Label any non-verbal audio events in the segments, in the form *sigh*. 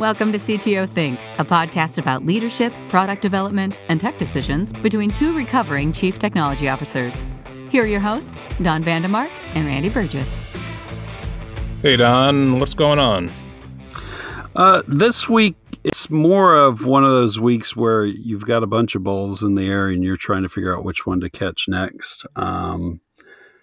Welcome to CTO Think, a podcast about leadership, product development, and tech decisions between two recovering chief technology officers. Here are your hosts, Don Vandemark and Randy Burgess. Hey, Don, what's going on? Uh, this week, it's more of one of those weeks where you've got a bunch of balls in the air and you're trying to figure out which one to catch next. Um,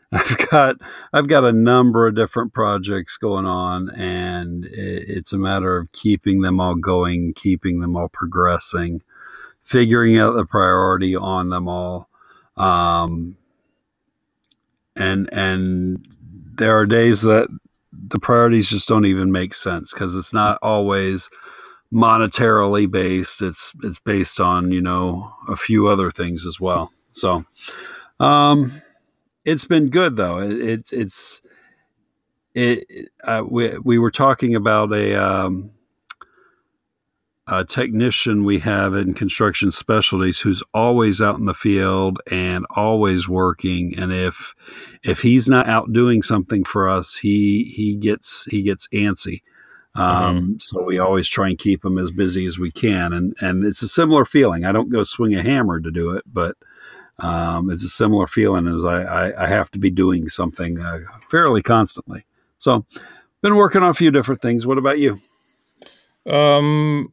*laughs* I've got I've got a number of different projects going on, and it's a matter of keeping them all going, keeping them all progressing, figuring out the priority on them all. Um, and and there are days that the priorities just don't even make sense because it's not always monetarily based. It's it's based on you know a few other things as well. So. Um, it's been good though. It, it's it's it. Uh, we we were talking about a. Um, a technician we have in construction specialties who's always out in the field and always working and if if he's not out doing something for us he he gets he gets antsy um, mm-hmm. so we always try and keep him as busy as we can and and it's a similar feeling i don't go swing a hammer to do it but um, it's a similar feeling as I, I, I have to be doing something uh, fairly constantly. So, been working on a few different things. What about you? Um,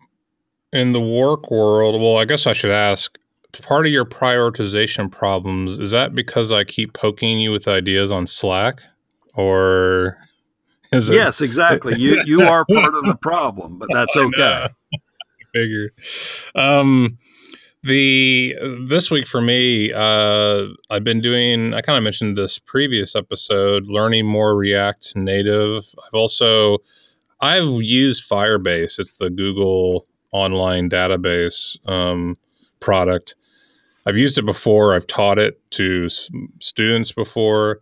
in the work world, well, I guess I should ask. Part of your prioritization problems is that because I keep poking you with ideas on Slack, or is it? Yes, exactly. you you are part of the problem, but *laughs* that's okay. *laughs* Figure. Um, the this week for me, uh, I've been doing. I kind of mentioned this previous episode, learning more React Native. I've also I've used Firebase. It's the Google online database um, product. I've used it before. I've taught it to students before,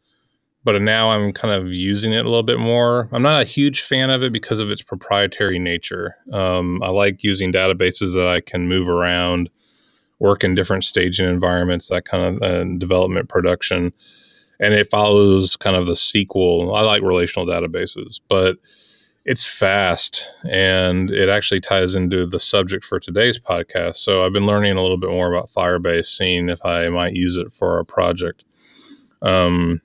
but now I'm kind of using it a little bit more. I'm not a huge fan of it because of its proprietary nature. Um, I like using databases that I can move around work in different staging environments, that kind of uh, development production. And it follows kind of the SQL. I like relational databases, but it's fast and it actually ties into the subject for today's podcast. So I've been learning a little bit more about Firebase, seeing if I might use it for a project. Um,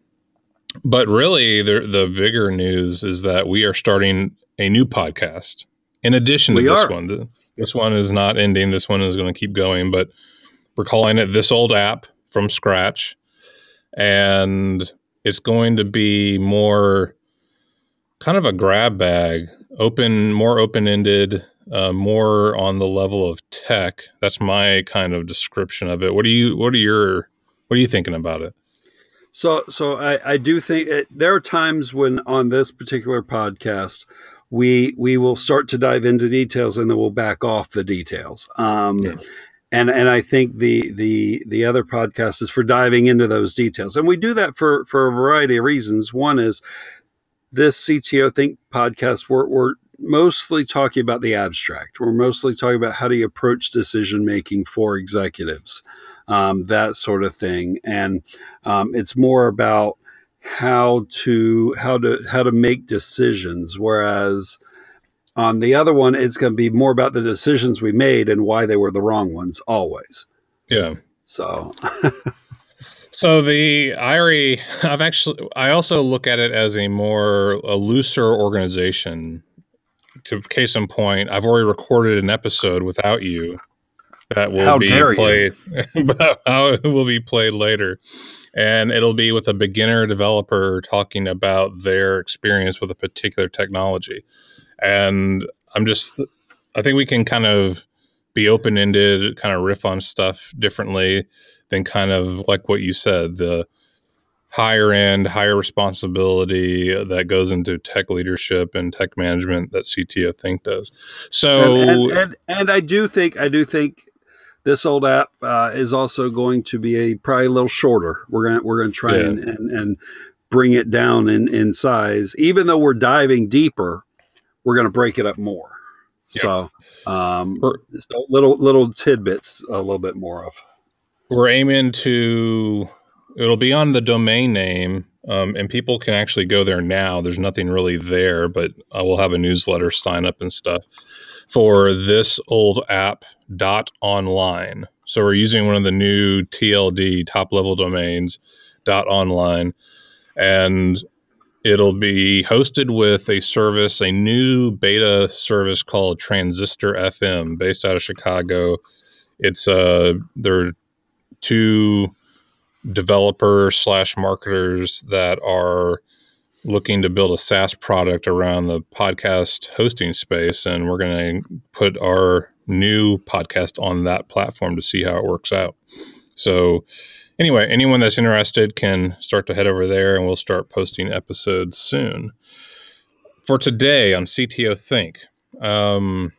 but really, the, the bigger news is that we are starting a new podcast in addition to we this are. one. This one is not ending. This one is going to keep going, but we're calling it This Old App from scratch. And it's going to be more kind of a grab bag, open, more open ended, uh, more on the level of tech. That's my kind of description of it. What are you, what are your, what are you thinking about it? So, so I, I do think it, there are times when on this particular podcast, we we will start to dive into details and then we'll back off the details. Um, yeah. And and I think the the the other podcast is for diving into those details, and we do that for for a variety of reasons. One is this CTO Think podcast. We're, we're mostly talking about the abstract. We're mostly talking about how do you approach decision making for executives, um, that sort of thing, and um, it's more about how to how to how to make decisions. Whereas on the other one it's going to be more about the decisions we made and why they were the wrong ones always. Yeah. So. *laughs* So the irie i've actually i also look at it as a more a looser organization. To case in point i've already recorded an episode without you that will how be played *laughs* how it will be played later and it'll be with a beginner developer talking about their experience with a particular technology. And I'm just, I think we can kind of be open ended, kind of riff on stuff differently than kind of like what you said, the higher end, higher responsibility that goes into tech leadership and tech management that CTO Think does. So, and, and, and, and I do think, I do think this old app uh, is also going to be a probably a little shorter. We're gonna we're gonna try yeah. and, and, and bring it down in in size. Even though we're diving deeper, we're gonna break it up more. Yeah. So, um, so little little tidbits, a little bit more of. We're aiming to. It'll be on the domain name, um, and people can actually go there now. There's nothing really there, but I will have a newsletter sign up and stuff for this old app dot online. So we're using one of the new TLD top level domains dot online, and it'll be hosted with a service, a new beta service called Transistor FM, based out of Chicago. It's uh, there are two developer slash marketers that are looking to build a SaaS product around the podcast hosting space, and we're going to put our new podcast on that platform to see how it works out. So, anyway, anyone that's interested can start to head over there, and we'll start posting episodes soon. For today on CTO Think, um,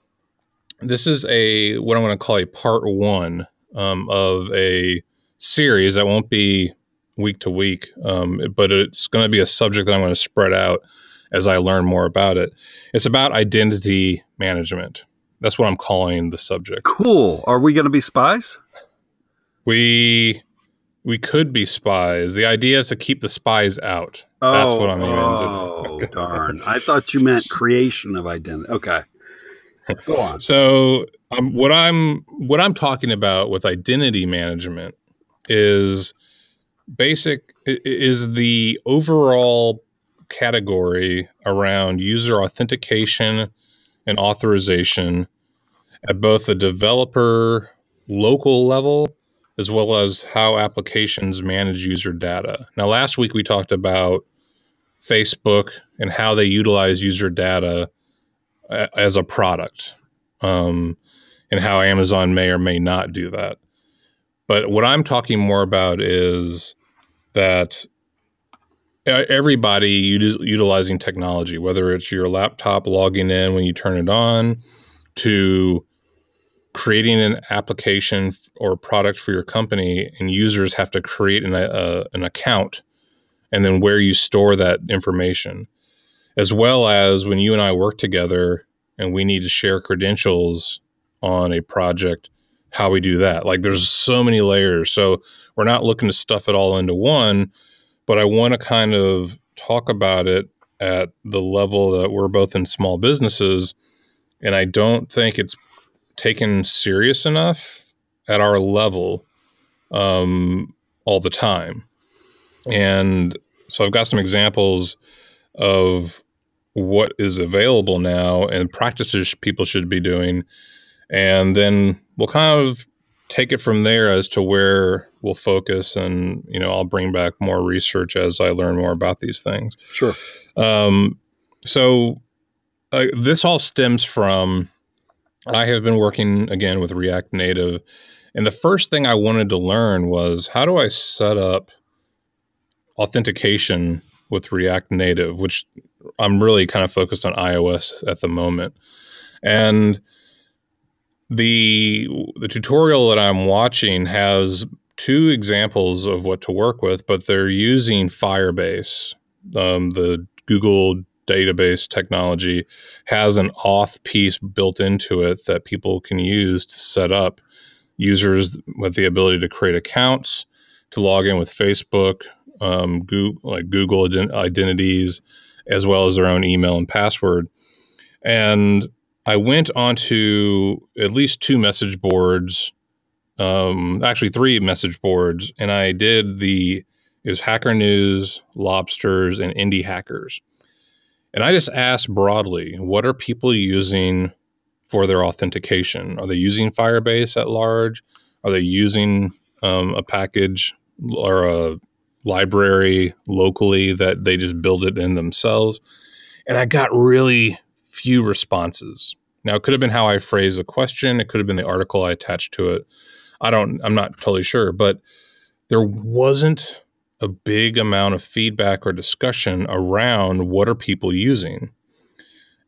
this is a what I'm going to call a part one um, of a series that won't be week to week, um, but it's going to be a subject that I'm going to spread out as I learn more about it. It's about identity management. That's what I'm calling the subject. Cool. Are we going to be spies? We we could be spies. The idea is to keep the spies out. Oh, That's what I'm aiming oh, darn. I thought you meant creation of identity. Okay. Go on. So, um, what I'm what I'm talking about with identity management is basic is the overall category around user authentication and authorization at both the developer local level as well as how applications manage user data. Now, last week we talked about Facebook and how they utilize user data as a product, um, and how Amazon may or may not do that. But what I'm talking more about is that everybody utilizing technology, whether it's your laptop logging in when you turn it on, to creating an application or product for your company, and users have to create an, an account and then where you store that information, as well as when you and I work together and we need to share credentials on a project, how we do that. Like there's so many layers. So we're not looking to stuff it all into one but I want to kind of talk about it at the level that we're both in small businesses. And I don't think it's taken serious enough at our level um, all the time. And so I've got some examples of what is available now and practices people should be doing. And then we'll kind of take it from there as to where we'll focus and you know i'll bring back more research as i learn more about these things. Sure. Um, so uh, this all stems from i have been working again with react native and the first thing i wanted to learn was how do i set up authentication with react native which i'm really kind of focused on ios at the moment. And the the tutorial that I'm watching has two examples of what to work with, but they're using Firebase. Um, the Google database technology has an auth piece built into it that people can use to set up users with the ability to create accounts, to log in with Facebook, um, Google, like Google identities, as well as their own email and password. And I went onto at least two message boards, um, actually three message boards, and I did the was Hacker News, Lobsters, and Indie Hackers. And I just asked broadly, what are people using for their authentication? Are they using Firebase at large? Are they using um, a package or a library locally that they just build it in themselves? And I got really few responses. Now, it could have been how I phrased the question. It could have been the article I attached to it. I don't, I'm not totally sure, but there wasn't a big amount of feedback or discussion around what are people using.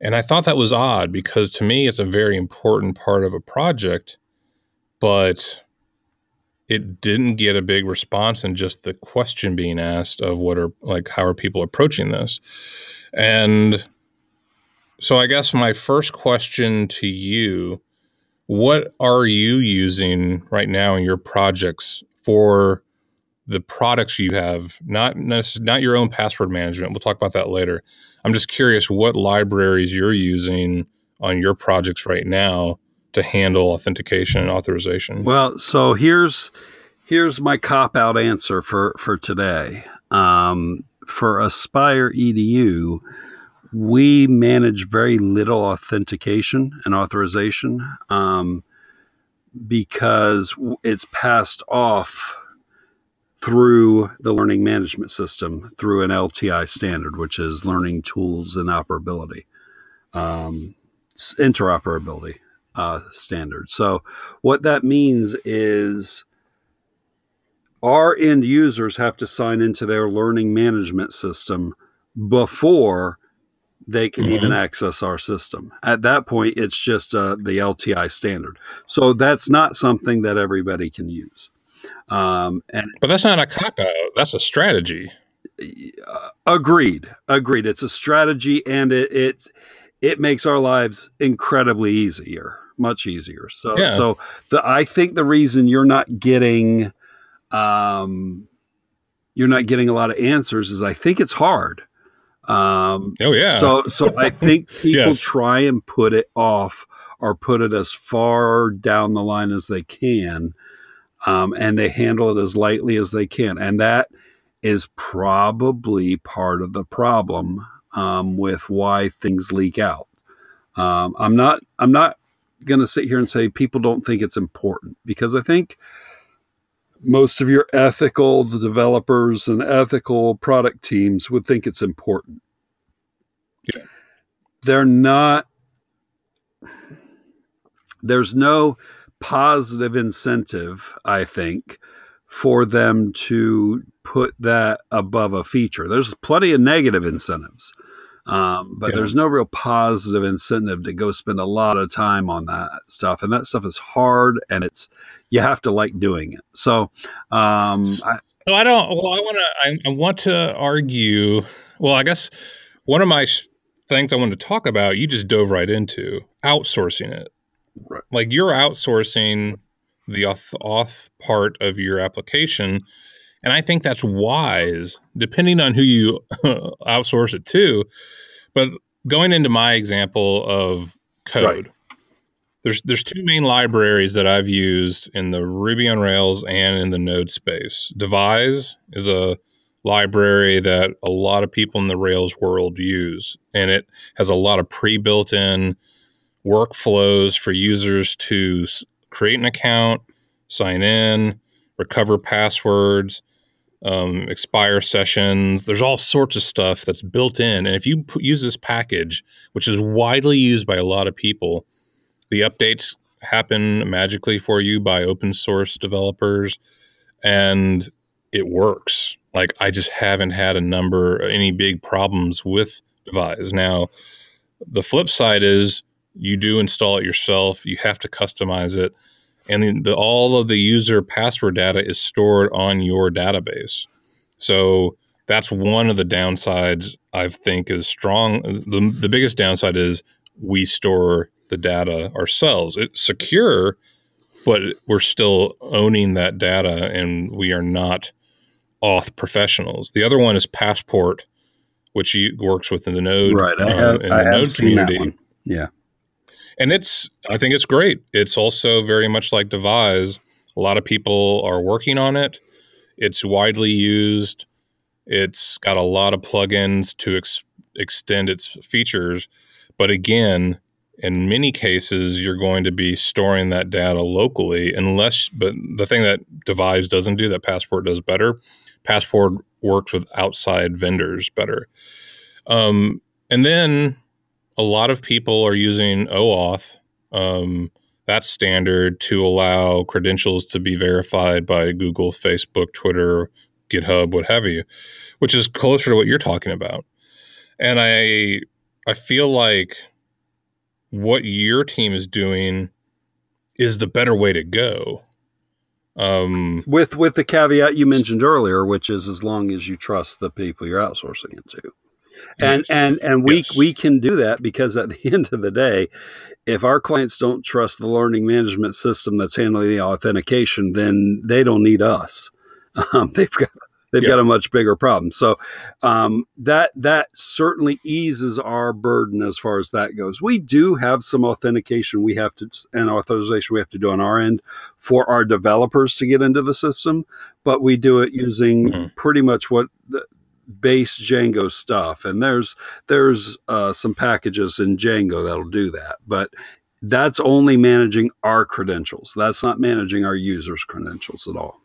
And I thought that was odd because to me, it's a very important part of a project, but it didn't get a big response in just the question being asked of what are like, how are people approaching this? And so I guess my first question to you, what are you using right now in your projects for the products you have, not not your own password management. We'll talk about that later. I'm just curious what libraries you're using on your projects right now to handle authentication and authorization? Well, so here's here's my cop out answer for for today. Um, for Aspire EDU, we manage very little authentication and authorization um, because it's passed off through the learning management system through an LTI standard, which is learning tools and operability, um, interoperability uh, standard. So, what that means is our end users have to sign into their learning management system before they can mm-hmm. even access our system. At that point, it's just uh, the LTI standard. So that's not something that everybody can use. Um, and but that's not a cop out. That's a strategy. Uh, agreed. Agreed. It's a strategy, and it it it makes our lives incredibly easier, much easier. So yeah. so the I think the reason you're not getting um you're not getting a lot of answers is I think it's hard. Um, oh yeah. So so I *laughs* think people yes. try and put it off or put it as far down the line as they can um, and they handle it as lightly as they can. And that is probably part of the problem um, with why things leak out. Um, I'm not. I'm not going to sit here and say people don't think it's important because I think most of your ethical the developers and ethical product teams would think it's important. Yeah. They're not. There's no positive incentive, I think, for them to put that above a feature. There's plenty of negative incentives, um, but yeah. there's no real positive incentive to go spend a lot of time on that stuff. And that stuff is hard, and it's you have to like doing it. So, um, I, so I don't. Well, I want to. I, I want to argue. Well, I guess one of my things I wanted to talk about, you just dove right into outsourcing it. Right. Like you're outsourcing the auth, auth part of your application. And I think that's wise, depending on who you *laughs* outsource it to. But going into my example of code, right. there's there's two main libraries that I've used in the Ruby on Rails and in the Node space. Devise is a library that a lot of people in the Rails world use, and it has a lot of pre-built in workflows for users to create an account, sign in, recover passwords, um, expire sessions. There's all sorts of stuff that's built in. And if you put, use this package, which is widely used by a lot of people, the updates happen magically for you by open source developers and it works. Like I just haven't had a number any big problems with Devise. Now, the flip side is you do install it yourself. You have to customize it, and the, all of the user password data is stored on your database. So that's one of the downsides I think is strong. The, the biggest downside is we store the data ourselves. It's secure, but we're still owning that data, and we are not auth professionals. The other one is Passport, which works within the Node, right? I have, uh, I have Node community. Yeah and it's I think it's great. It's also very much like Devise. A lot of people are working on it. It's widely used. It's got a lot of plugins to ex- extend its features, but again, in many cases, you're going to be storing that data locally, unless. But the thing that Devise doesn't do that Passport does better, Passport works with outside vendors better. Um, and then a lot of people are using OAuth. Um, that's standard to allow credentials to be verified by Google, Facebook, Twitter, GitHub, what have you, which is closer to what you're talking about. And I I feel like what your team is doing is the better way to go. Um, with with the caveat you mentioned earlier, which is as long as you trust the people you're outsourcing it to and and and we yes. we can do that because at *laughs* the end of the day if our clients don't trust the learning management system that's handling the authentication then they don't need us *laughs* um, they've got they've got a much bigger problem. So um, that that certainly eases our burden as far as that goes. We do have some authentication we have to and authorization we have to do on our end for our developers to get into the system, but we do it using mm-hmm. pretty much what the base Django stuff. And there's there's uh, some packages in Django that'll do that, but that's only managing our credentials. That's not managing our users' credentials at all.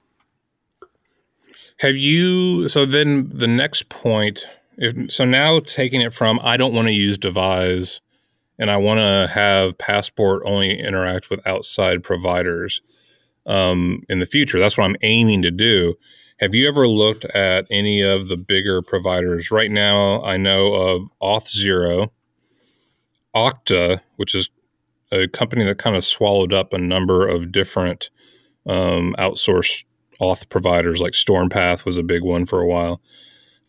Have you? So then the next point. If, so now taking it from I don't want to use Devise, and I want to have Passport only interact with outside providers um, in the future. That's what I'm aiming to do. Have you ever looked at any of the bigger providers? Right now, I know of Auth0, Okta, which is a company that kind of swallowed up a number of different um, outsourced auth providers, like Stormpath was a big one for a while,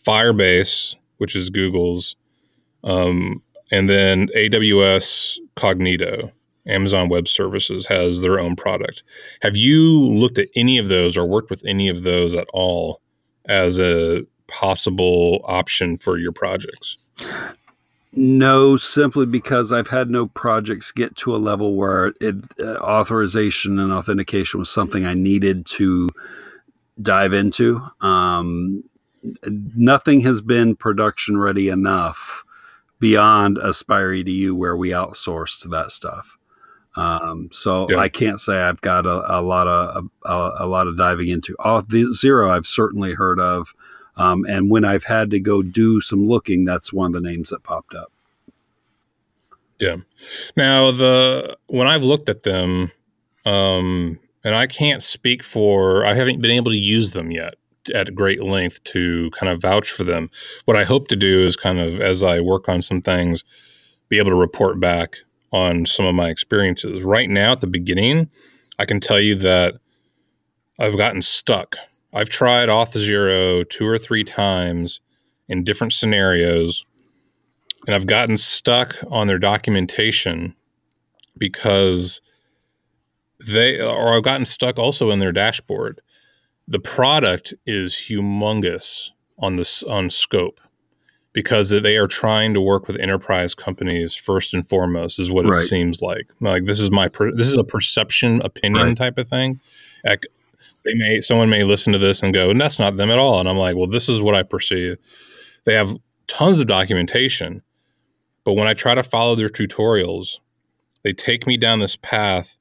Firebase, which is Google's, um, and then AWS Cognito. Amazon Web Services has their own product. Have you looked at any of those or worked with any of those at all as a possible option for your projects? No, simply because I've had no projects get to a level where it, uh, authorization and authentication was something I needed to dive into. Um, nothing has been production ready enough beyond Aspire EDU where we outsourced that stuff. Um, so yeah. I can't say I've got a, a lot of a, a, lot of diving into. Oh, the zero I've certainly heard of, um, and when I've had to go do some looking, that's one of the names that popped up. Yeah. Now the when I've looked at them, um, and I can't speak for I haven't been able to use them yet at great length to kind of vouch for them. What I hope to do is kind of as I work on some things, be able to report back on some of my experiences. Right now, at the beginning, I can tell you that I've gotten stuck. I've tried Auth0 two or three times in different scenarios, and I've gotten stuck on their documentation because they, or I've gotten stuck also in their dashboard. The product is humongous on this on scope because they are trying to work with enterprise companies first and foremost is what it seems like. Like this is my per, this is a perception opinion right. type of thing. Like they may someone may listen to this and go and that's not them at all. And i'm like well this is what i perceive. They have tons of documentation but when i try to follow their tutorials they take me down this path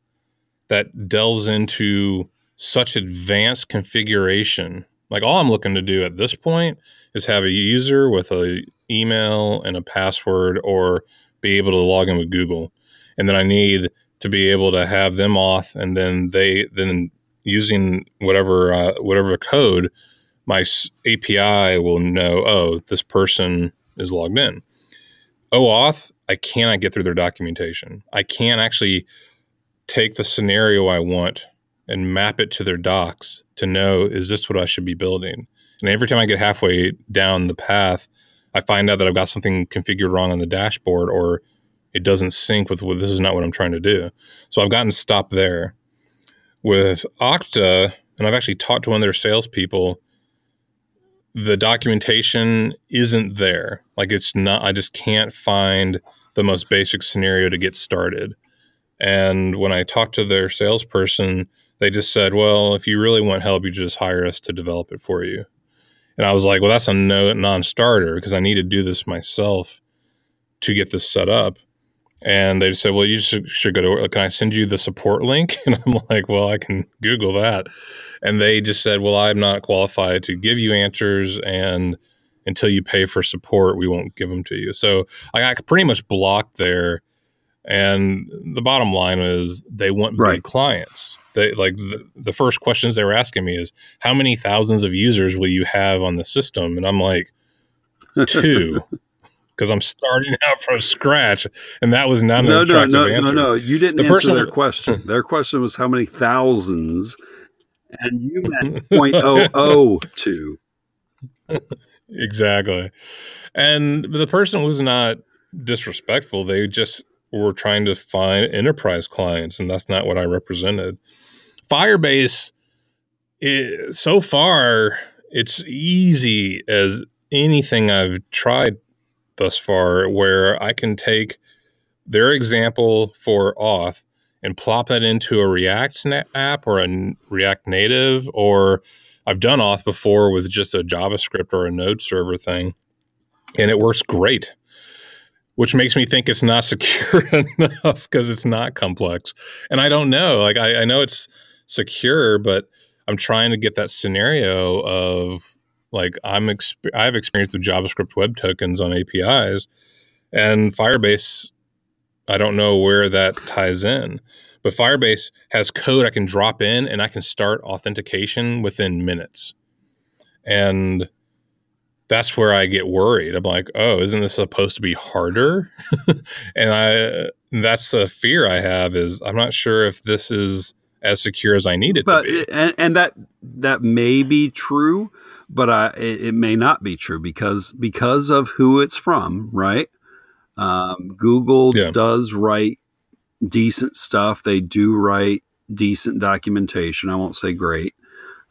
that delves into such advanced configuration. Like all i'm looking to do at this point is have a user with a email and a password or be able to log in with Google. And then I need to be able to have them auth and then they then using whatever uh, whatever code my API will know oh this person is logged in. OAuth I cannot get through their documentation. I can't actually take the scenario I want and map it to their docs to know is this what I should be building. And every time I get halfway down the path, I find out that I've got something configured wrong on the dashboard or it doesn't sync with well, this is not what I'm trying to do. So I've gotten stopped there. With Okta, and I've actually talked to one of their salespeople, the documentation isn't there. Like it's not, I just can't find the most basic scenario to get started. And when I talked to their salesperson, they just said, well, if you really want help, you just hire us to develop it for you. And I was like, well, that's a no non-starter because I need to do this myself to get this set up. And they said, well, you should, should go to, can I send you the support link? *laughs* And I'm like, well, I can Google that. And they just said, well, I'm not qualified to give you answers. And until you pay for support, we won't give them to you. So I got pretty much blocked there. And the bottom line is they want right. big clients they like the, the first questions they were asking me is how many thousands of users will you have on the system? And i'm like two. *laughs* Because i'm starting out from scratch and that was not no no no answer. no. No you didn't the answer their question. *laughs* Their question was how many thousands? And you meant *laughs* 0.002 exactly. And the person was not disrespectful. They just were trying to find enterprise clients and that's not what i represented Firebase, it, so far, it's easy as anything I've tried thus far where I can take their example for auth and plop that into a React app or a React Native, or I've done auth before with just a JavaScript or a Node server thing, and it works great. Which makes me think it's not *laughs* secure enough because it's not complex. And I don't know. Like I, I know it's secure, but I'm trying to get that scenario of like I'm exp- I have experience with JavaScript web tokens on APIs, and Firebase. I don't know where that ties in, but Firebase has code I can drop in, and I can start authentication within minutes, and that's where I get worried. I'm like, oh, isn't this supposed to be harder? *laughs* and I that's the fear I have is I'm not sure if this is as secure as I need it but, to be. And, and that that may be true, but I, it, it, may not be true because because of who it's from, right? Um, Google yeah. does write decent stuff. They do write decent documentation. I won't say great.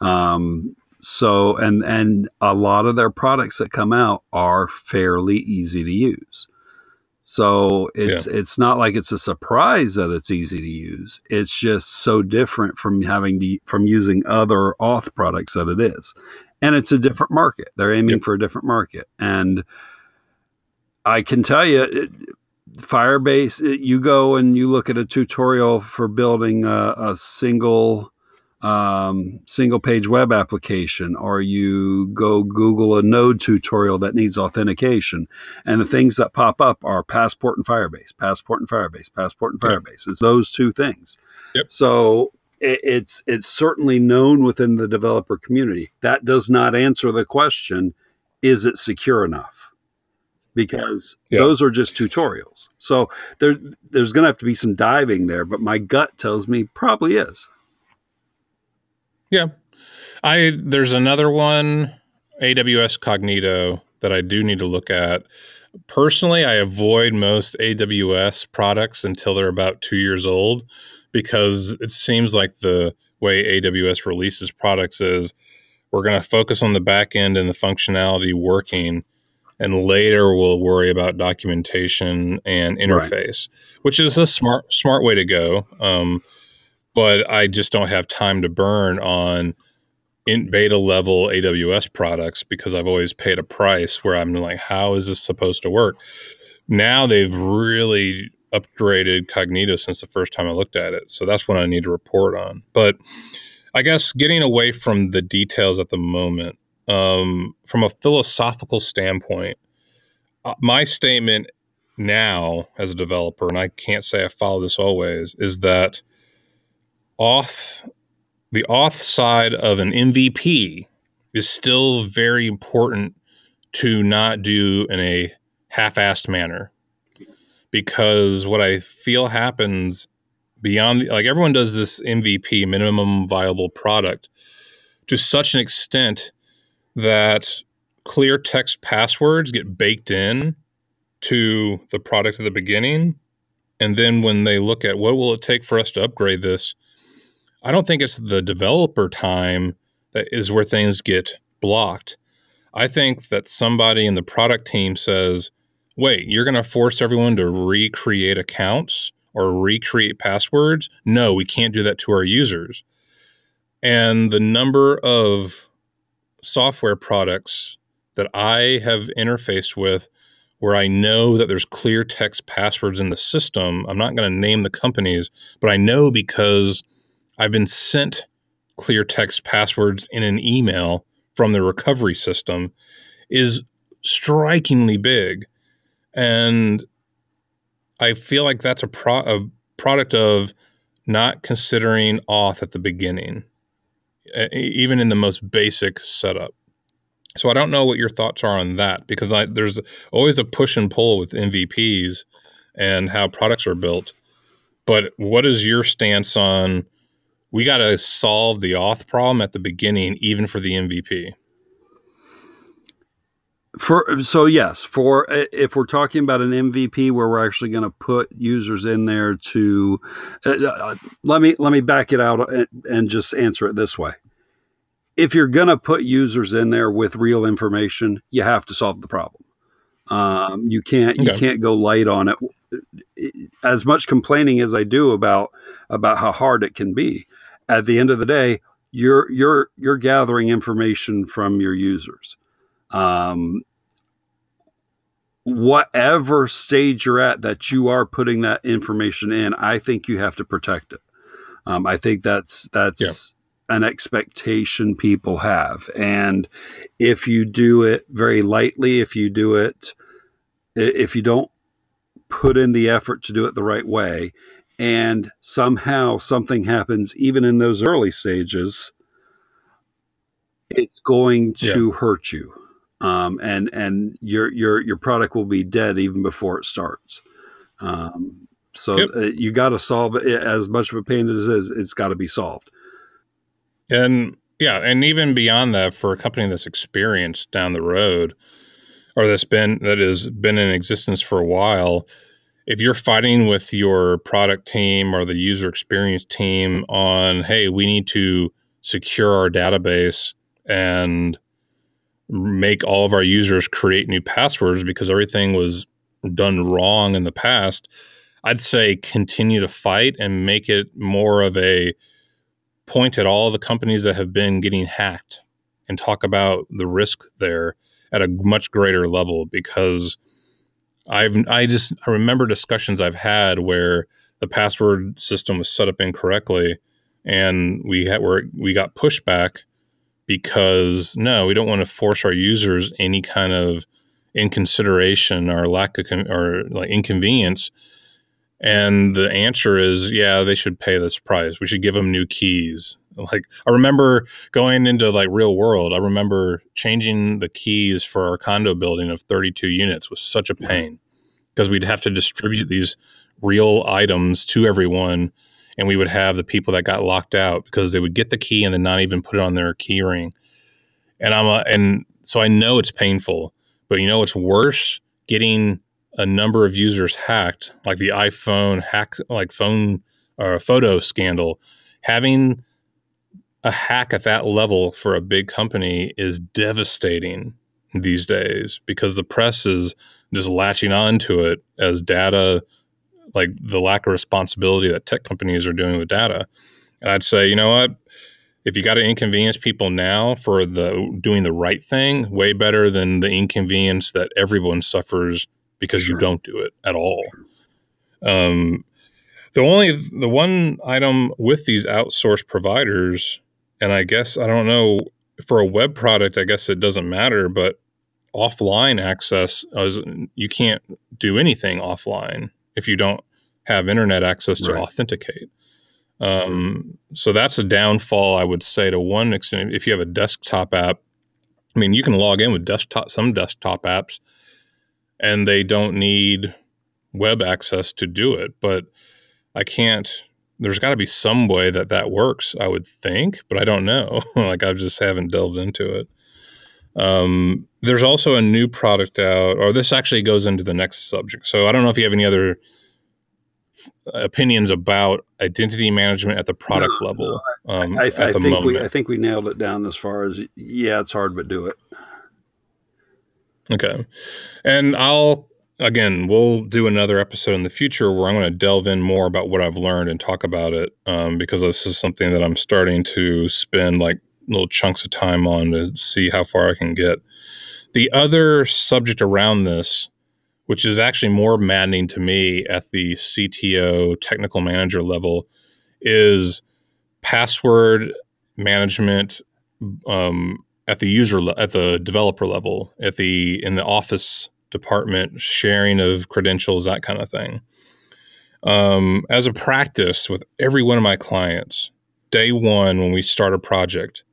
Um, so and and a lot of their products that come out are fairly easy to use. So it's yeah. it's not like it's a surprise that it's easy to use. It's just so different from having to from using other auth products that it is. And it's a different market. They're aiming yep. for a different market. And I can tell you it, Firebase, it, you go and you look at a tutorial for building a, a single um, single page web application, or you go Google a Node tutorial that needs authentication, and the things that pop up are Passport and Firebase, Passport and Firebase, Passport and Firebase. Yep. It's those two things. Yep. So it, it's it's certainly known within the developer community. That does not answer the question: Is it secure enough? Because yep. those are just tutorials. So there, there's going to have to be some diving there. But my gut tells me probably is. Yeah. I there's another one, AWS Cognito, that I do need to look at. Personally, I avoid most AWS products until they're about two years old because it seems like the way AWS releases products is we're going to focus on the back end and the functionality working and later we'll worry about documentation and interface right. which is a smart smart way to go um, but I just don't have time to burn on in beta level AWS products because I've always paid a price where I'm like, how is this supposed to work? Now they've really upgraded Cognito since the first time I looked at it. So that's what I need to report on. But I guess getting away from the details at the moment, um, from a philosophical standpoint, uh, my statement now as a developer, and I can't say I follow this always, is that auth the auth side of an MVP is still very important to not do in a half-assed manner. Because what I feel happens beyond like everyone does this MVP minimum viable product to such an extent that clear text passwords get baked in to the product at the beginning. And then when they look at what will it take for us to upgrade this I don't think it's the developer time that is where things get blocked. I think that somebody in the product team says, wait, you're going to force everyone to recreate accounts or recreate passwords? No, we can't do that to our users. And the number of software products that I have interfaced with where I know that there's clear text passwords in the system, I'm not going to name the companies, but I know because I've been sent clear text passwords in an email from the recovery system is strikingly big. And I feel like that's a, pro- a product of not considering auth at the beginning, even in the most basic setup. So I don't know what your thoughts are on that because I, there's always a push and pull with MVPs and how products are built. But what is your stance on we got to solve the auth problem at the beginning, even for the MVP. For so yes, for if we're talking about an MVP where we're actually going to put users in there to uh, uh, let me let me back it out and, and just answer it this way. if you're going to put users in there with real information, you have to solve the problem. Um, you can't you can't go light on it. As much complaining as I do about about how hard it can be, at the end of the day, you're you're you're gathering information from your users. Um, whatever stage you're at that you are putting that information in, I think you have to protect it. Um, I think that's that's yeah. an expectation people have, and if you do it very lightly, if you do it, if you don't put in the effort to do it the right way, and somehow something happens, even in those early stages, it's going to yeah. hurt you, um, and and your your your product will be dead even before it starts. Um, so yep. uh, you got to solve it as much of a pain as it is. It's got to be solved. And yeah, and even beyond that, for a company that's experienced down the road, or that's been that has been in existence for a while, if you're fighting with your product team or the user experience team on, hey, we need to secure our database and make all of our users create new passwords because everything was done wrong in the past I'd say continue to fight and make it more of a point at all the companies that have been getting hacked and talk about the risk there at a much greater level because I've I just I remember discussions I've had where the password system was set up incorrectly and we had where we got pushback because no, we don't want to force our users any kind of inconsideration or lack of or like inconvenience and the answer is, yeah, they should pay this price. We should give them new keys. *laughs* Like I remember going into like real world. I remember changing the keys for our condo building of 32 units was such a pain because we'd have to distribute these real items to everyone and we would have the people that got locked out because they would get the key and then not even put it on their key ring. And I'm a, and so I know it's painful, but you know what's worse? Getting a number of users hacked, like the iPhone hack, like phone or uh, photo scandal, having a hack at that level for a big company is devastating these days because the press is just latching on to it as data, like the lack of responsibility that tech companies are doing with data. And I'd say, you know what? If you got to inconvenience people now for the doing the right thing, way better than the inconvenience that everyone suffers because sure. you don't do it at all. Um, the only the one item with these outsourced providers, and I guess I don't know for a web product, I guess it doesn't matter, but offline access, you can't do anything offline if you don't have internet access to right. authenticate. Um, so that's a downfall, I would say, to one extent. If you have a desktop app, I mean, you can log in with desktop some desktop apps and they don't need web access to do it. But I can't. There's got to be some way that that works. I would think, but I don't know. *laughs* like I just haven't delved into it. Um, there's also a new product out, or this actually goes into the next subject. So I don't know if you have any other opinions about identity management at the product no, level. Um, I, I, I think moment. we I think we nailed it down as far as yeah, it's hard, but do it. Okay. And I'll, again, we'll do another episode in the future where I'm going to delve in more about what I've learned and talk about it um, because this is something that I'm starting to spend like little chunks of time on to see how far I can get. The other subject around this, which is actually more maddening to me at the CTO technical manager level, is password management um, at the user le- at the developer level at the in the office department sharing of credentials that kind of thing. Um, as a practice with every one of my clients day one when we start a project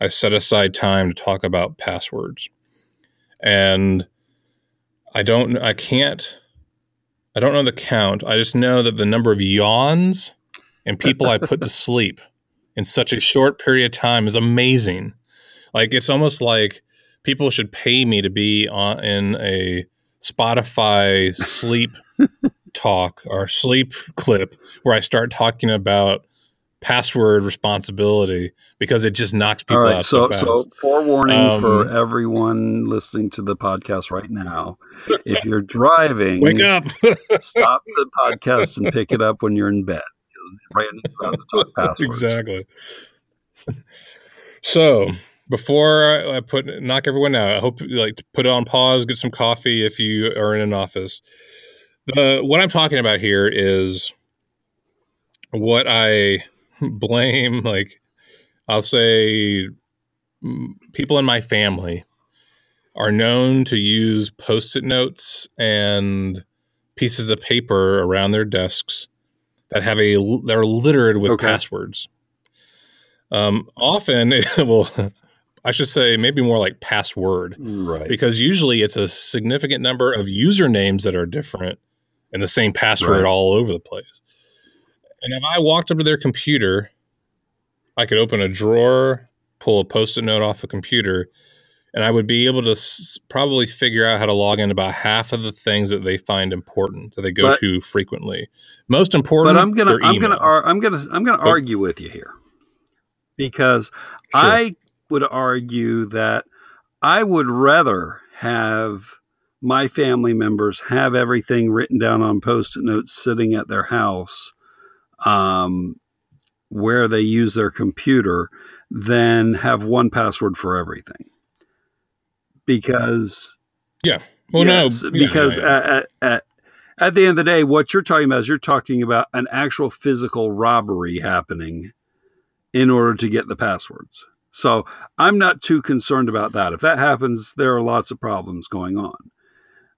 i set aside time to talk about passwords. And i don't i can't i don't know the count. I just know that the number of yawns and people i put to *laughs* sleep in such a short period of time is amazing. Like it's almost like people should pay me to be on in a Spotify sleep *laughs* talk or sleep clip where I start talking about password responsibility because it just knocks people All right, out so so, so forewarning Um, for everyone listening to the podcast right now: if *laughs* you're driving, Wake up! *laughs* stop the podcast and pick it up when you're in bed. about to talk passwords. exactly. So before I put knock everyone out, I hope you like to put it on pause, get some coffee if you are in an office. The what I'm talking about here is what I *laughs* blame. Like I'll say, people in my family are known to use post-it notes and pieces of paper around their desks that have a they're littered with Okay. passwords. Um, often, *laughs* well, I should say maybe more like password Right. because usually it's a significant number of usernames that are different and the same password Right. all over the place. And if I walked up to their computer, I could open a drawer, pull a post-it note off a computer, and I would be able to s- probably figure out how to log in about half of the things that they find important that they go But- to frequently. Most important, but I'm gonna I'm gonna I'm gonna I'm gonna argue with you here because Sure. I would argue that I would rather have my family members have everything written down on post-it notes sitting at their house um, where they use their computer than have one password for everything because yeah well, Yes, no, because yeah, yeah. At, at, at, at the end of the day, what you're talking about is you're talking about an actual physical robbery happening in order to get the passwords. So I'm not too concerned about that. If that happens, there are lots of problems going on.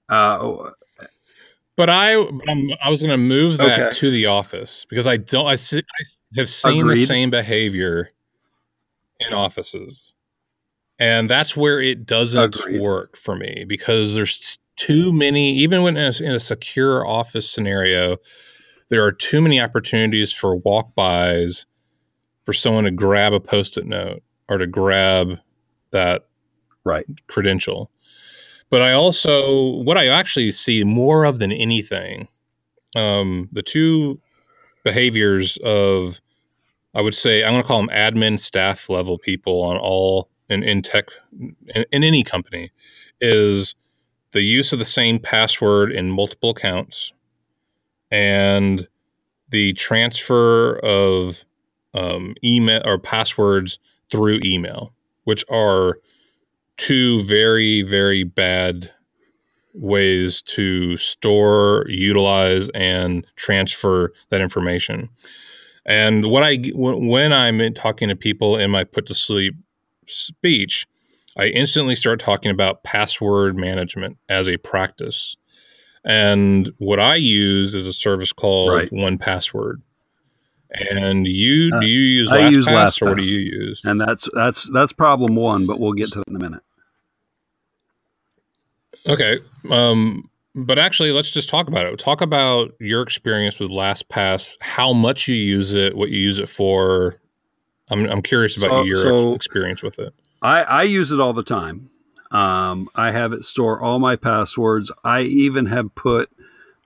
Uh, But I, I'm, I was going to move that Okay. to the office because I don't. I, see, I have seen the same behavior in offices, and that's where it doesn't Agreed. work for me because there's too many. Even when in a, in a secure office scenario, there are too many opportunities for walk bys for someone to grab a post-it note or to grab that right. credential. But I also, what I actually see more of than anything, um, the two behaviors of, I would say, I'm going to call them admin staff level people on all in, in tech, in, in any company, is the use of the same password in multiple accounts and the transfer of um, email or passwords through email, which are two very very bad ways to store utilize and transfer that information. And what i when i'm talking to people in my put to sleep speech i instantly start talking about password management as a practice. And what i use is a service called Right. 1Password and you Uh, do you use I LastPass use or what do you use And that's that's that's problem one, but we'll get to that in a minute. Okay. Um, but actually, let's just talk about it. Talk about your experience with LastPass, how much you use it, what you use it for. I'm, I'm curious about So- your so- experience with it. I, I use it all the time. Um, I have it store all my passwords. I even have put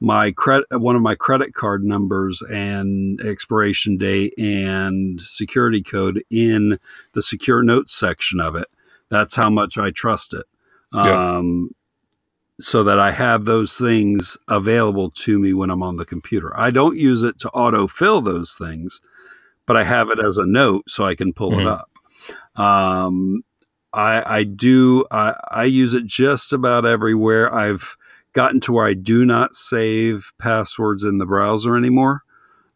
my credit one of my credit card numbers and expiration date and security code in the secure notes section of it. That's how much I trust it. Yeah. Um, so that I have those things available to me when I'm on the computer. I don't use it to autofill those things, but I have it as a note so I can pull it Mhm. up. Um, I, I do. I, I use it just about everywhere. I've gotten to where I do not save passwords in the browser anymore.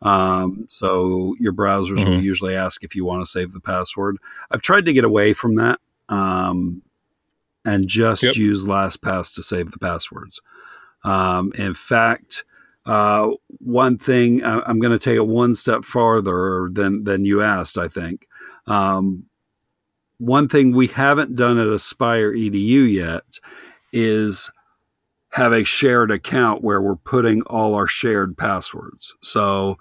Um, so your browsers will Mhm. usually ask if you want to save the password. I've tried to get away from that um, and just Yep. use LastPass to save the passwords. Um, in fact, uh, one thing I- I'm going to take it one step farther than than you asked. I think um, one thing we haven't done at Aspire EDU yet is have a shared account where we're putting all our shared passwords. So,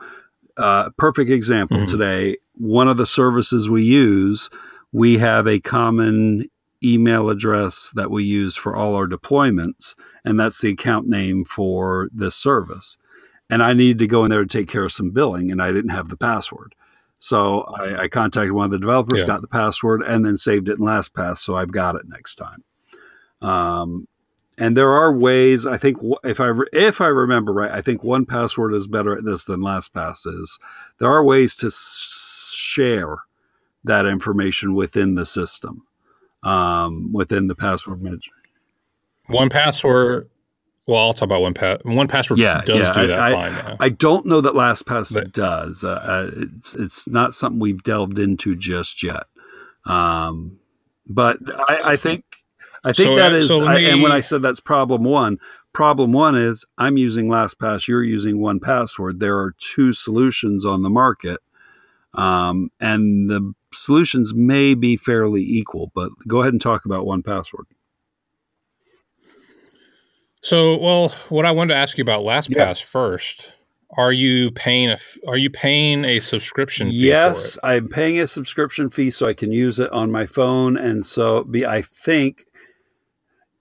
uh, perfect example Mhm. today. One of the services we use, we have a common email address that we use for all our deployments, and that's the account name for this service. And I needed to go in there to take care of some billing, and I didn't have the password. So I, I contacted one of the developers, Yeah. got the password, and then saved it in LastPass, so I've got it next time. Um, and there are ways. I think if I if I remember right, I think 1Password is better at this than LastPass is. There are ways to share that information within the system, um, within the password manager. 1Password. Well, I'll talk about one pass. 1Password Yeah, does yeah, do I- that I- fine now. I don't know that LastPass But- does. Uh, uh, it's it's not something we've delved into just yet. Um, but I, I think I think So, that uh, so let I, and when I said that's problem one, problem one is I'm using LastPass. You're using 1Password. There are two solutions on the market, um, and the solutions may be fairly equal. But go ahead and talk about 1Password. So, well, what I wanted to ask you about LastPass Yeah. first. Are you paying a Are you paying a subscription? Fee Yes? I'm paying a subscription fee so I can use it on my phone, and so be I think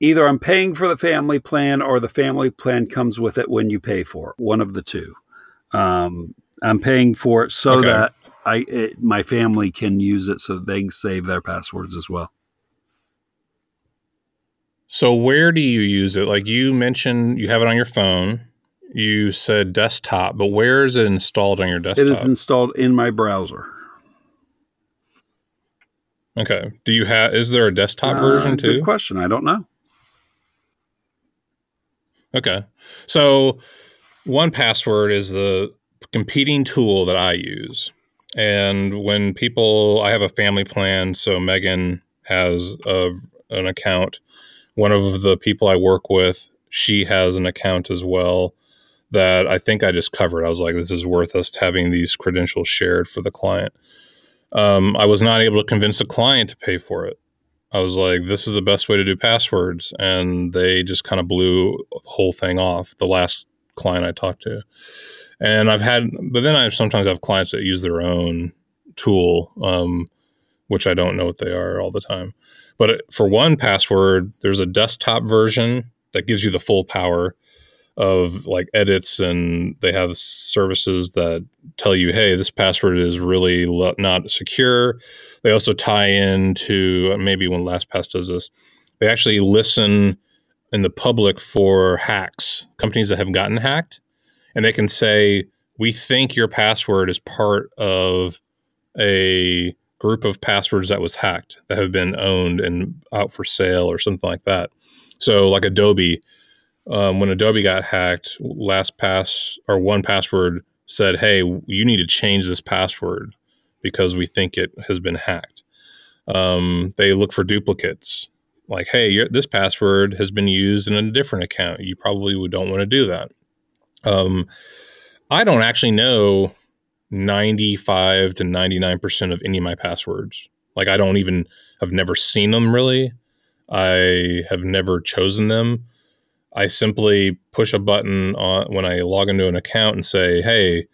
either I'm paying for the family plan or the family plan comes with it when you pay for it. One of the two. Um, I'm paying for it so Okay. that I it, my family can use it so that they can save their passwords as well. So, where do you use it? Like you mentioned, you have it on your phone. You said desktop, but where is it installed on your desktop? It is installed in my browser. okay. Do you have? Is there a desktop Uh, version too? Good question. I don't know. Okay. So 1Password is the competing tool that I use. And when people, I have a family plan. So Megan has a, an account. One of the people I work with, she has an account as well that I think I just covered. I was like, this is worth us having these credentials shared for the client. Um, I was not able to convince the client to pay for it. I was like, this is the best way to do passwords. And they just kind of blew the whole thing off, the last client I talked to. And I've had, but then I sometimes have clients that use their own tool, um, which I don't know what they are all the time. But for 1Password, there's a desktop version that gives you the full power of like edits, and they have services that tell you, hey, this password is really lo- not secure. They also tie into maybe when LastPass does this, they actually listen in the public for hacks, companies that have gotten hacked, and they can say, we think your password is part of a group of passwords that was hacked that have been owned and out for sale or something like that. So, like Adobe, um, when Adobe got hacked, LastPass or 1Password said, "Hey, you need to change this password because we think it has been hacked." Um, they look for duplicates, like, "Hey, this password has been used in a different account. You probably don't want to do that." Um, I don't actually know 95 to 99% of any of my passwords. Like I don't even I've never seen them really. I have never chosen them. I simply push a button on when I log into an account and say, "Hey,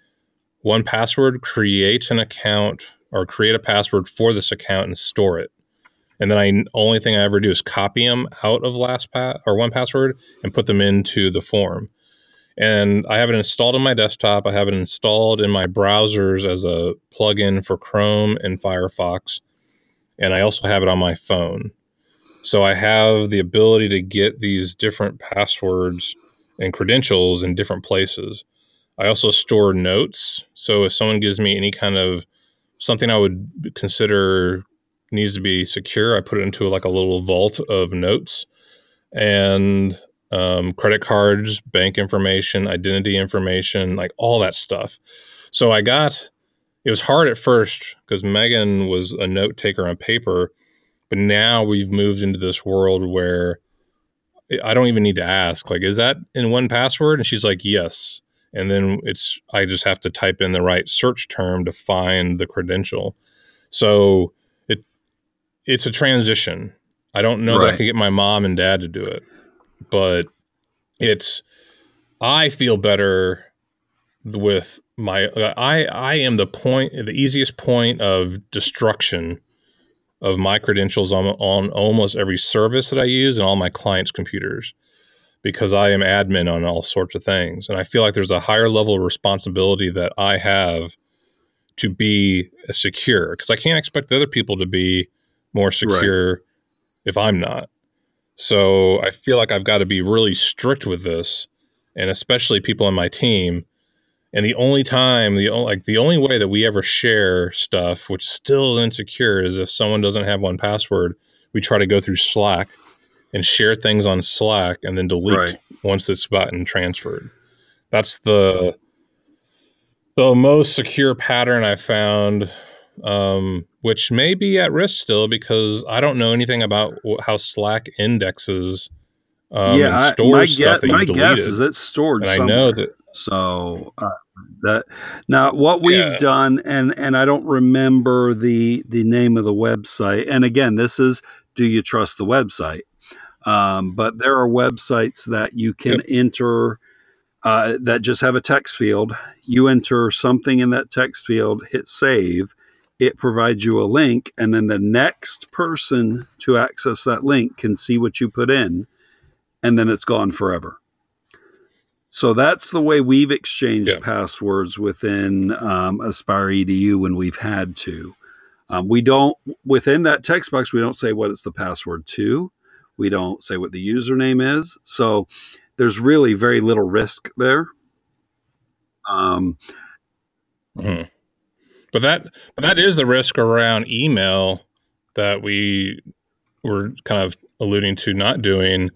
1Password, create an account or create a password for this account and store it." And then I only thing I ever do is copy them out of LastPass or 1Password and put them into the form and I have it installed on my desktop. I have it installed in my browsers as a plugin for Chrome and Firefox, and I also have it on my phone. So I have the ability to get these different passwords and credentials in different places. I also store notes. So if someone gives me any kind of something I would consider needs to be secure, I put it into like a little vault of notes. And um, credit cards, bank information, identity information, like all that stuff. So I got it was hard at first because Megan was a note taker on paper, but now we've moved into this world where I don't even need to ask, like, is that in 1Password? And she's like, yes. And then it's I just have to type in the right search term to find the credential. So it it's a transition. I don't know that I Right. could get my mom and dad to do it but it's I feel better with my I I am the point the easiest point of destruction of my credentials on on almost every service that I use and all my clients' computers because I am admin on all sorts of things and I feel like there's a higher level of responsibility that I have to be uh, secure because I can't expect other people to be more secure right. if I'm not. So I feel like I've got to be really strict with this, and especially people on my team. And the only time, the only, like the only way that we ever share stuff, which is still insecure, is if someone doesn't have 1Password. We try to go through Slack and share things on Slack, and then delete right. once it's gotten transferred. That's the the most secure pattern I found um, which may be at risk still because I don't know anything about how Slack indexes um, yeah, and stores I, stuff that my you guess is it's stored. I know that. So uh, that now what we've yeah. done, and and I don't remember the the name of the website. And again, this is do you trust the website? Um, but there are websites that you can yep. enter. Uh, that just have a text field. You enter something in that text field, hit save, it provides you a link, and then the next person to access that link can see what you put in, and then it's gone forever. So that's the way we've exchanged yeah. passwords within um, Aspire EDU when we've had to. Um, we don't, within that text box, we don't say what it's the password to. We don't say what the username is. So there's really very little risk there. Um, mm-hmm. But that but that is the risk around email that we were kind of alluding to not doing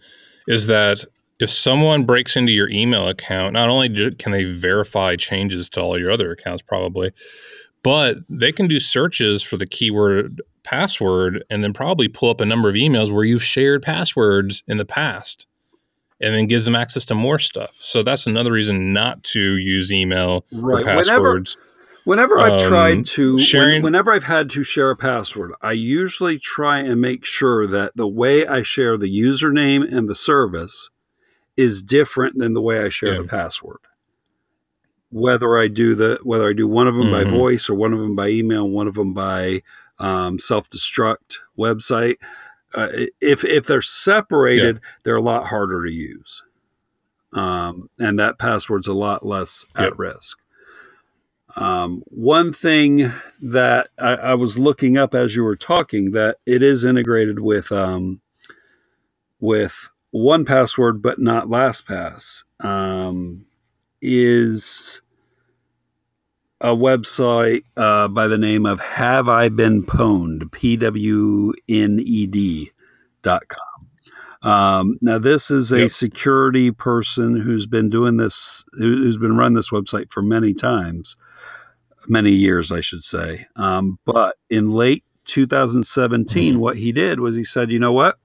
is that if someone breaks into your email account, not only do, can they verify changes to all your other accounts, probably, but they can do searches for the keyword password and then probably pull up a number of emails where you've shared passwords in the past and then gives them access to more stuff. So that's another reason not to use email right. or passwords. Whenever, Whenever I've um, tried to, sharing, when, whenever I've had to share a password, I usually try and make sure that the way I share the username and the service is different than the way I share yeah. the password. Whether I do the whether I do one of them mm-hmm. by voice or one of them by email, one of them by um, self destruct website, uh, if if they're separated, yeah. they're a lot harder to use, um, and that password's a lot less at risk. Um, one thing that I, I, was looking up as you were talking that it is integrated with um, with 1Password, but not LastPass, um, is a website uh, by the name of Have I Been Pwned? P W N E D dot com. Um, now, this is a yep. security person who's been doing this, who's been run this website for many times many years, I should say. Um, but in late 2017, mm-hmm. what he did was he said, you know what?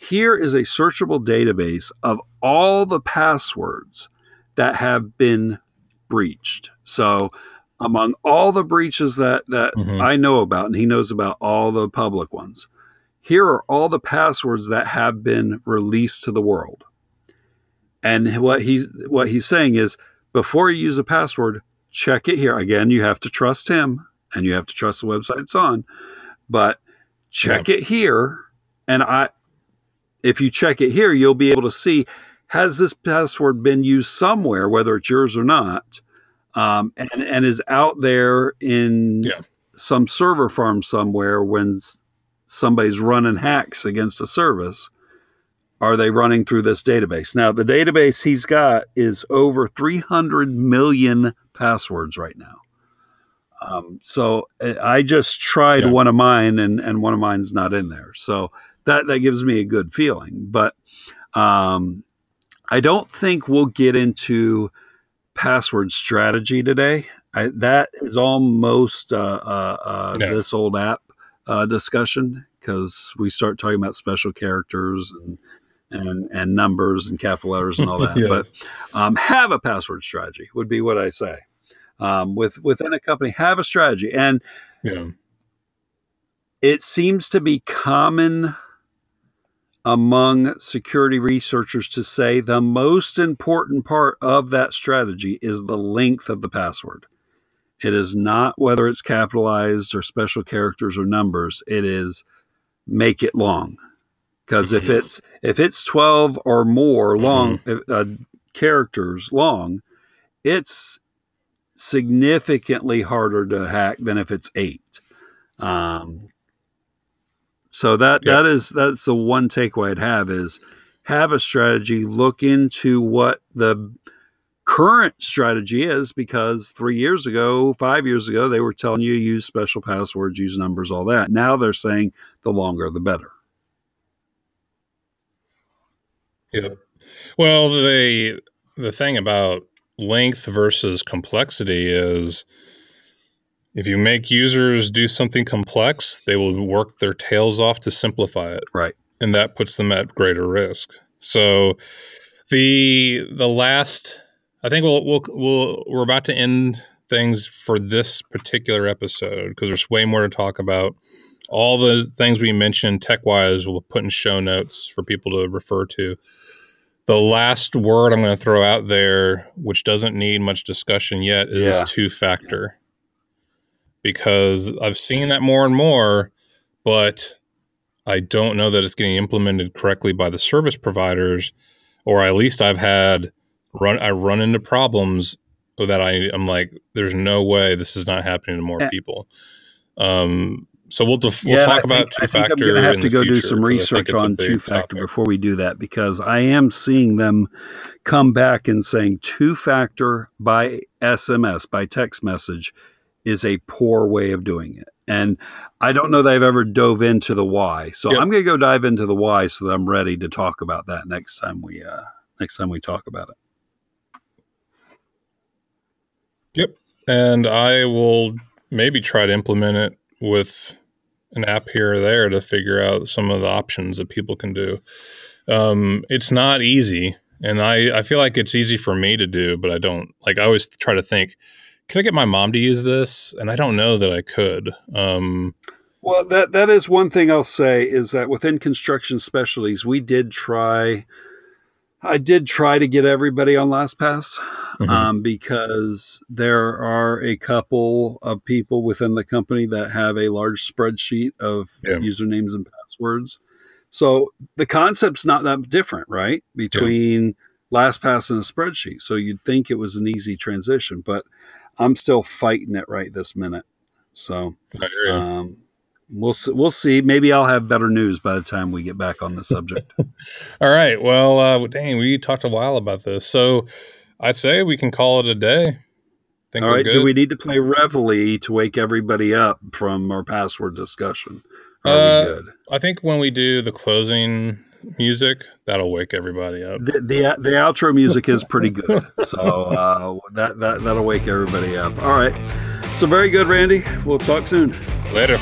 Here is a searchable database of all the passwords that have been breached. So, among all the breaches that that mm-hmm. I know about, and he knows about all the public ones, here are all the passwords that have been released to the world. And what he's what he's saying is, before you use a password, check it here. Again, you have to trust him and you have to trust the website it's on, but check yeah. it here. And I, if you check it here, you'll be able to see has this password been used somewhere, whether it's yours or not, um, and, and is out there in yeah. some server farm somewhere when somebody's running hacks against a service are they running through this database? Now, the database he's got is over 300 million passwords right now. Um, so eh, I just tried yeah. one of mine, and and one of mine's not in there. So that that gives me a good feeling. But um, I don't think we'll get into password strategy today. I, that is almost uh, uh, uh, no. this old app uh, discussion because we start talking about special characters and and and numbers and capital letters and all *laughs* that. yeah. But um, have a password strategy would be what I say. Um, with within a company, have a strategy, and yeah. it seems to be common among security researchers to say the most important part of that strategy is the length of the password. It is not whether it's capitalized or special characters or numbers. It is make it long because if mm-hmm. it's if it's 12 or more long mm-hmm. uh, characters long it's significantly harder to hack than if it's eight. Um, so that that is that's the one takeaway I'd have is have a strategy, look into what the current strategy is because three years ago, five years ago, they were telling you use special passwords, use numbers, all that. Now they're saying the longer the better. Yeah. Well, the the thing about length versus complexity is if you make users do something complex, they will work their tails off to simplify it. Right. And that puts them at greater risk. So the the last I think we'll we'll, we'll we're about to end things for this particular episode because there's way more to talk about. All the things we mentioned tech wise, we'll put in show notes for people to refer to. The last word I'm going to throw out there, which doesn't need much discussion yet, is Yeah. two factor. Because I've seen that more and more, but I don't know that it's getting implemented correctly by the service providers, or at least I've had run I run into problems that I I'm like, there's no way this is not happening to more people. Um, so we'll def- we'll Yeah, talk I about think, two I think factor. I'm going to have to go do future, some I think research on two factor topic. before we do that because I am seeing them come back and saying two factor by SMS, by text message, is a poor way of doing it. And I don't know that I've ever dove into the why. So Yep. I'm going to go dive into the why so that I'm ready to talk about that next time we uh, next time we talk about it. Yep. And I will maybe try to implement it with an app here or there to figure out some of the options that people can do. Um, it's not easy. And I, I feel like it's easy for me to do, but I don't like I always try to think, can I get my mom to use this? And I don't know that I could. Um, Well, that that is one thing I'll say is that within construction specialties, we did try. I did try to get everybody on LastPass Mhm. um, because there are a couple of people within the company that have a large spreadsheet of Yeah. usernames and passwords. So the concept's not that different, right? Between LastPass and a spreadsheet. So you'd think it was an easy transition, but I'm still fighting it right this minute. So I um, we'll see, we'll see. Maybe I'll have better news by the time we get back on the subject. *laughs* All right. Well, uh, dang, we talked a while about this. So I'd say we can call it a day. Think All good? Do we need to play Reveille to wake everybody up from our password discussion? Are Uh, we good? I think when we do the closing music, that'll wake everybody up. The, the the outro music is pretty good, *laughs* so uh, that that that'll wake everybody up. All right. So very good, Randy. We'll talk soon. Later.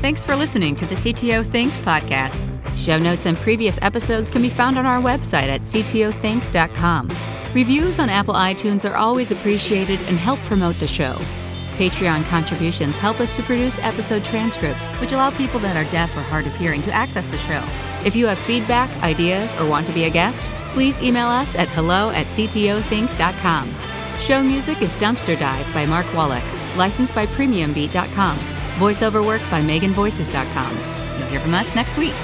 Thanks for listening to the CTO Think podcast. Show notes and previous episodes can be found on our website at ctothink.com. Reviews on Apple iTunes are always appreciated and help promote the show. Patreon contributions help us to produce episode transcripts, which allow people that are deaf or hard of hearing to access the show. If you have feedback, ideas, or want to be a guest, please email us at hello at ctothink.com. Show music is Dumpster Dive by Mark Wallach, licensed by PremiumBeat.com. Voiceover work by MeganVoices.com. You'll hear from us next week.